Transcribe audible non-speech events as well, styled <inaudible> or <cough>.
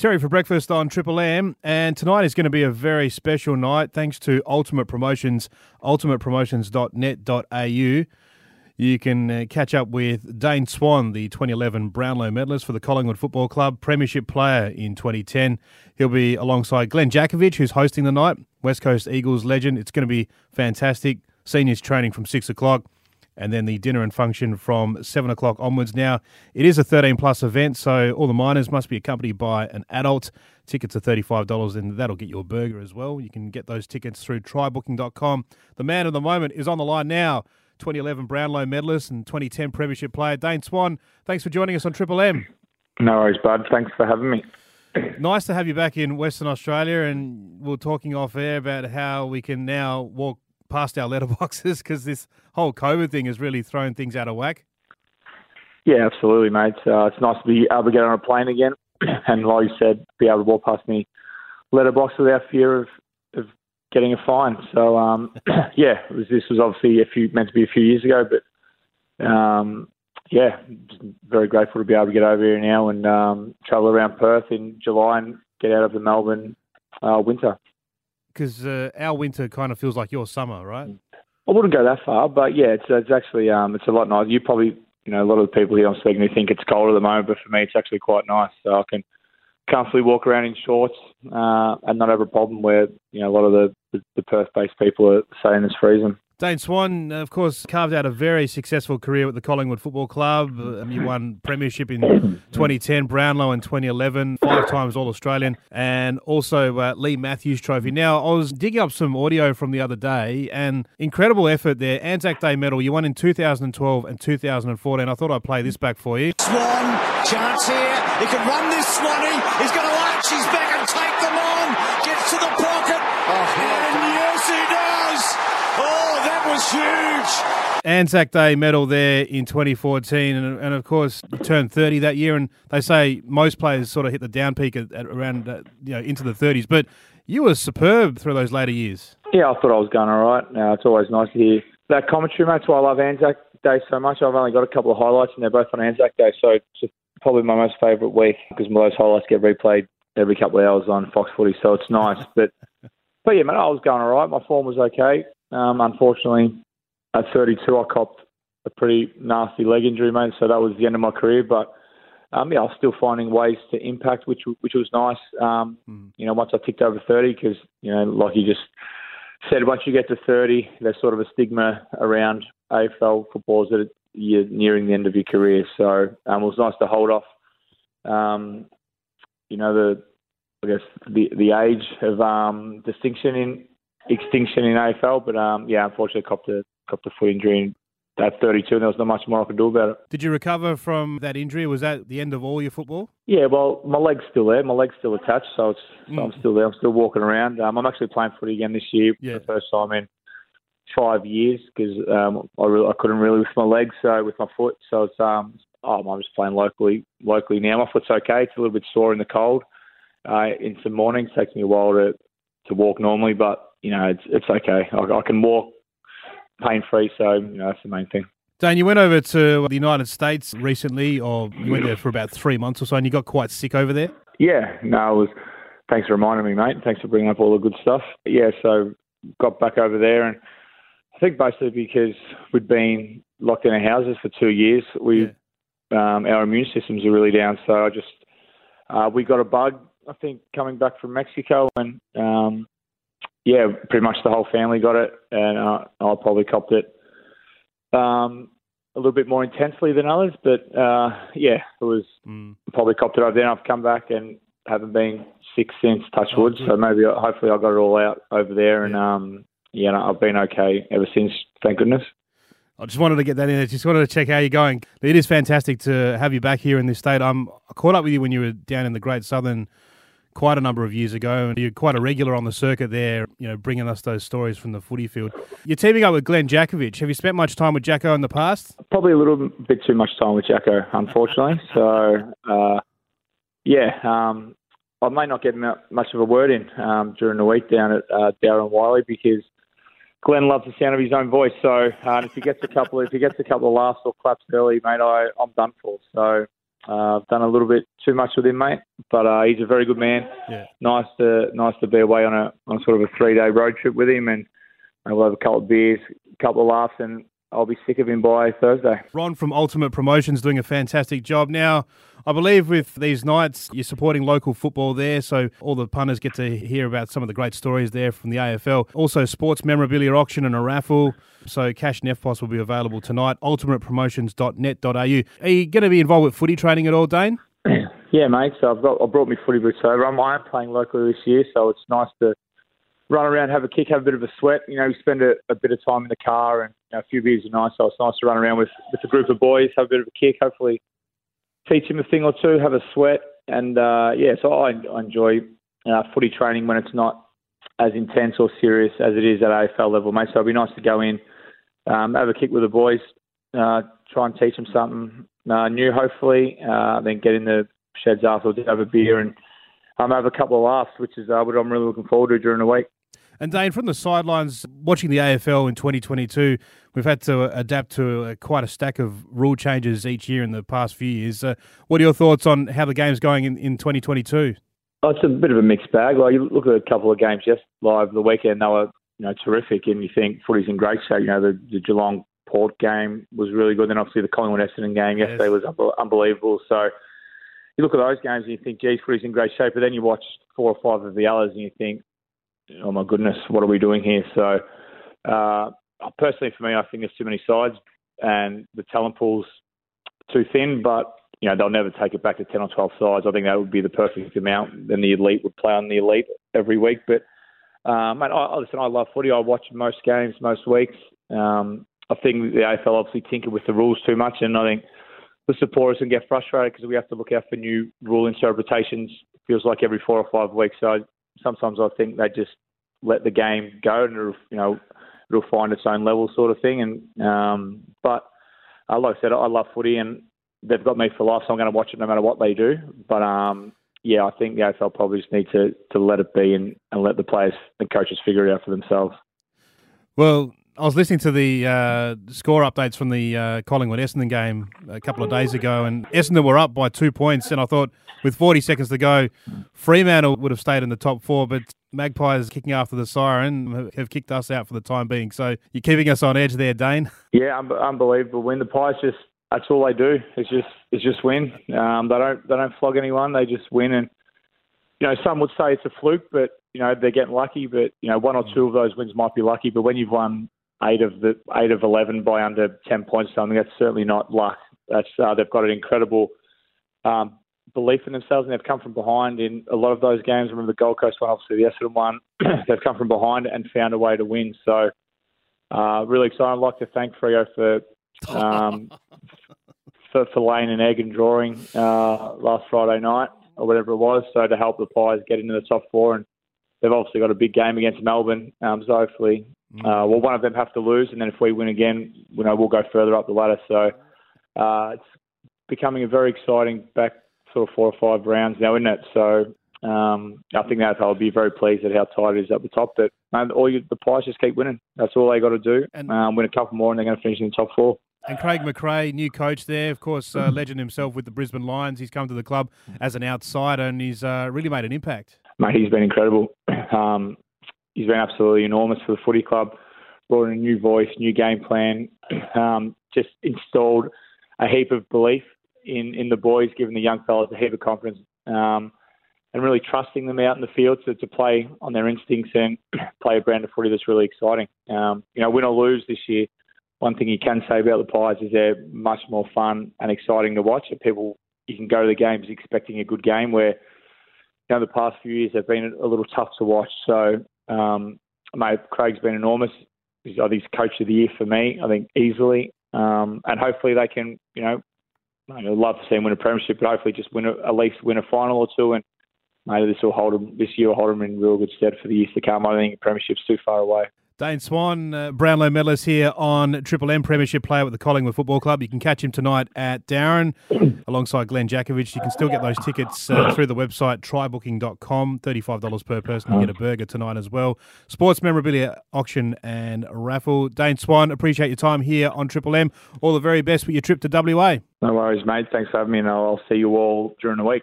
Terry for breakfast on Triple M, and tonight is going to be a very special night thanks to Ultimate Promotions, ultimatepromotions.net.au. You can uh, catch up with Dane Swan, the 2011 Brownlow medalist for the Collingwood Football Club, Premiership player in 2010. He'll be alongside Glenn Jakovich, who's hosting the night, West Coast Eagles legend. It's going to be fantastic. Seniors training from 6 o'clock and then the dinner and function from 7 o'clock onwards. Now, it is a 13 plus event, so all the minors must be accompanied by an adult. Tickets are $35, and that'll get you a burger as well. You can get those tickets through trybooking.com. The man of the moment is on the line now. 2011 Brownlow medalist and 2010 Premiership player, Dane Swan. Thanks for joining us on Triple M. No worries, bud. Thanks for having me. <coughs> Nice to have you back in Western Australia, and we are talking off air about how we can now walk past our <laughs> letterboxes because this whole COVID thing has really thrown things out of whack. Yeah, absolutely, mate. Uh, it's nice to be able to get on a plane again, <clears throat> and like you said, be able to walk past me letterbox without fear of, of getting a fine. So um, <coughs> <clears throat> yeah, was, this was obviously a few meant to be a few years ago, but um, yeah, very grateful to be able to get over here now and um, travel around Perth in July and get out of the Melbourne uh, winter because uh, our winter kind of feels like your summer, right? I wouldn't go that far, but yeah, it's it's actually um, it's a lot nicer. You probably you know a lot of the people here I'm speaking to think it's cold at the moment, but for me it's actually quite nice. So I can comfortably walk around in shorts uh, and not have a problem where you know a lot of the the, the Perth-based people are saying it's freezing. Dane Swan, of course, carved out a very successful career with the Collingwood Football Club. Um, you won Premiership in 2010, Brownlow in 2011, five times All Australian, and also uh, Leigh Matthews Trophy. Now, I was digging up some audio from the other day, and incredible effort there. Anzac Day medal, you won in 2012 and 2014. I thought I'd play this back for you. Swan, chance here. He can run this Swanee. He's going to arch his back Anzac Day medal there in 2014, and, and of course turned 30 that year. And they say most players sort of hit the down peak at, at around uh, you know into the 30s, but you were superb through those later years. Yeah, I thought I was going all right. Uh, it's always nice to hear that commentary, mate. That's why I love Anzac Day so much. I've only got a couple of highlights, and they're both on Anzac Day, so it's probably my most favourite week because those highlights get replayed every couple of hours on Fox Footy, so it's nice. but but yeah, man, I was going all right. My form was okay. Um, unfortunately, at 32, I copped a pretty nasty leg injury, mate. So that was the end of my career. But um, yeah, I was still finding ways to impact, which which was nice. Um, mm. You know, once I ticked over 30, because you know, like you just said, once you get to 30, there's sort of a stigma around AFL footballers that you're nearing the end of your career. So um, it was nice to hold off. Um, you know, the I guess the the age of um, distinction in extinction in AFL. But um, yeah, unfortunately, copped a copped a foot injury at 32, and there was not much more I could do about it. Did you recover from that injury? Was that the end of all your football? Yeah, well, my leg's still there. My leg's still attached, so, it's, so mm. I'm still there. I'm still walking around. Um, I'm actually playing footy again this year yeah. for the first time in five years because um, I, really, I couldn't really with my legs, so with my foot. So it's um, oh, I'm just playing locally locally now. My foot's okay. It's a little bit sore in the cold. Uh, in some mornings, it takes me a while to to walk normally, but you know, it's it's okay. I, I can walk pain free, so you know that's the main thing. Dan, you went over to the United States recently, or you went there for about three months or so, and you got quite sick over there. Yeah, no, was. Thanks for reminding me, mate. Thanks for bringing up all the good stuff. Yeah, so got back over there, and I think basically because we'd been locked in our houses for two years, we yeah. um, our immune systems are really down. So I just uh, we got a bug. I think coming back from Mexico, and um, yeah, pretty much the whole family got it, and uh, I probably copped it um, a little bit more intensely than others. But uh, yeah, it was mm. probably copped it over there. I've come back and haven't been sick since. Touch wood. Oh, so maybe, hopefully, I got it all out over there, and yeah, um, yeah no, I've been okay ever since. Thank goodness. I just wanted to get that in. I just wanted to check how you're going. It is fantastic to have you back here in this state. I'm I caught up with you when you were down in the Great Southern quite a number of years ago, and you're quite a regular on the circuit there, you know, bringing us those stories from the footy field. You're teaming up with Glenn Jakovich. Have you spent much time with Jacko in the past? Probably a little bit too much time with Jacko, unfortunately. So, uh, yeah, um, I may not get much of a word in um, during the week down at uh, Darren Wiley because Glenn loves the sound of his own voice. So uh, if he gets a couple, if he gets a couple of laughs or claps early, mate, I, I'm done for. So Uh, I've done a little bit too much with him, mate, but uh, he's a very good man. Yeah. Nice to nice to be away on a on sort of a three day road trip with him, and we'll have a couple of beers, a couple of laughs, and I'll be sick of him by Thursday. Ron from Ultimate Promotions doing a fantastic job. Now, I believe with these nights, you're supporting local football there, so all the punters get to hear about some of the great stories there from the AFL. Also, sports memorabilia auction and a raffle. So, cash and EFTPOS will be available tonight. UltimatePromotions.net.au. Are you going to be involved with footy training at all, Dane? <clears throat> Yeah, mate. So I've got I brought my footy boots over. I'm, I am playing locally this year, so it's nice to run around, have a kick, have a bit of a sweat. You know, spend a, a bit of time in the car and you know, a few beers are nice. So it's nice to run around with, with a group of boys, have a bit of a kick, hopefully teach him a thing or two, have a sweat. And uh, yeah, so I, I enjoy uh, footy training when it's not as intense or serious as it is at AFL level, mate. So it'd be nice to go in, um, have a kick with the boys, uh, try and teach them something uh, new, hopefully, uh, then get in the sheds afterwards, have a beer and um, have a couple of laughs, which is uh, what I'm really looking forward to during the week. And Dane, from the sidelines, watching the AFL in 2022, we've had to adapt to a, quite a stack of rule changes each year in the past few years. Uh, what are your thoughts on how the game's going in, in 2022? Oh, it's a bit of a mixed bag. Like you look at a couple of games just live the weekend, they were you know terrific, and you think footy's in great shape. You know the, the Geelong Port game was really good. Then obviously the Collingwood Essendon game yes. yesterday was unbelievable. So you look at those games and you think, geez, footy's in great shape. But then you watch four or five of the others and you think, oh my goodness, what are we doing here? So, uh, personally, for me, I think there's too many sides and the talent pool's too thin. But you know they'll never take it back to ten or twelve sides. I think that would be the perfect amount. Then the elite would play on the elite every week. But um, mate, I, listen, I love footy. I watch most games most weeks. Um, I think the AFL obviously tinker with the rules too much, and I think the supporters can get frustrated because we have to look out for new rule interpretations. It Feels like every four or five weeks. So sometimes I think they just let the game go and it'll, you know it'll find its own level sort of thing. And um, but uh, like I said, I love footy and they've got me for life, so I'm going to watch it no matter what they do. But um, yeah, I think the AFL probably just need to, to let it be and, and let the players and coaches figure it out for themselves. Well, I was listening to the uh, score updates from the uh, Collingwood Essendon game a couple of days ago, and Essendon were up by two points. And I thought, with 40 seconds to go, Fremantle would have stayed in the top four, but Magpies kicking after the siren have kicked us out for the time being. So you're keeping us on edge there, Dane. Yeah, un- unbelievable. When the Pies just that's all they do. It's just it's just win. Um, they don't they don't flog anyone. They just win. And you know, some would say it's a fluke, but you know they're getting lucky. But you know, one or two of those wins might be lucky. But when you've won eight of the eight of eleven by under ten points, something that's certainly not luck. That's uh, they've got an incredible um, belief in themselves, and they've come from behind in a lot of those games. Remember the Gold Coast one, obviously the Essendon one. <clears throat> they've come from behind and found a way to win. So uh, really excited. I'd like to thank Freo for um, <laughs> for, for laying an egg and drawing uh, last Friday night or whatever it was. So to help the Pies get into the top four, and they've obviously got a big game against Melbourne. Um, so hopefully. Uh, well, one of them have to lose, and then if we win again, you know, we'll go further up the ladder. So uh, it's becoming a very exciting back sort of four or five rounds now, isn't it? So um, I think that I'll be very pleased at how tight it is at the top. But man, all you, the Pies just keep winning. That's all they got to do. And, um, win a couple more, and they're going to finish in the top four. And Craig McRae, new coach there, of course, uh, legend himself with the Brisbane Lions. He's come to the club as an outsider, and he's uh, really made an impact. Mate, he's been incredible. <clears throat> Um, he's been absolutely enormous for the footy club. Brought in a new voice, new game plan, <clears throat> um, just installed a heap of belief in, in the boys, giving the young fellas a heap of confidence, um, and really trusting them out in the field to, to play on their instincts and <clears throat> play a brand of footy that's really exciting. Um, you know, win or lose this year, one thing you can say about the Pies is they're much more fun and exciting to watch. And people, you can go to the games expecting a good game where, you know, the past few years have been a little tough to watch. So um, mate, Craig's been enormous. He's, I think he's coach of the year for me. I think easily, um, and hopefully they can, you know, I'd love to see him win a premiership, but hopefully just win a, at least win a final or two, and maybe this will hold him this year will hold him in real good stead for the years to come. I think the premiership's too far away. Dane Swan, uh, Brownlow medalist here on Triple M Premiership player with the Collingwood Football Club. You can catch him tonight at Darren <clears throat> alongside Glenn Jakovich. You can still get those tickets uh, through the website trybooking.com. $35 per person. You get a burger tonight as well. Sports memorabilia auction and raffle. Dane Swan, appreciate your time here on Triple M. All the very best with your trip to WA. No worries, mate. Thanks for having me, and I'll see you all during the week.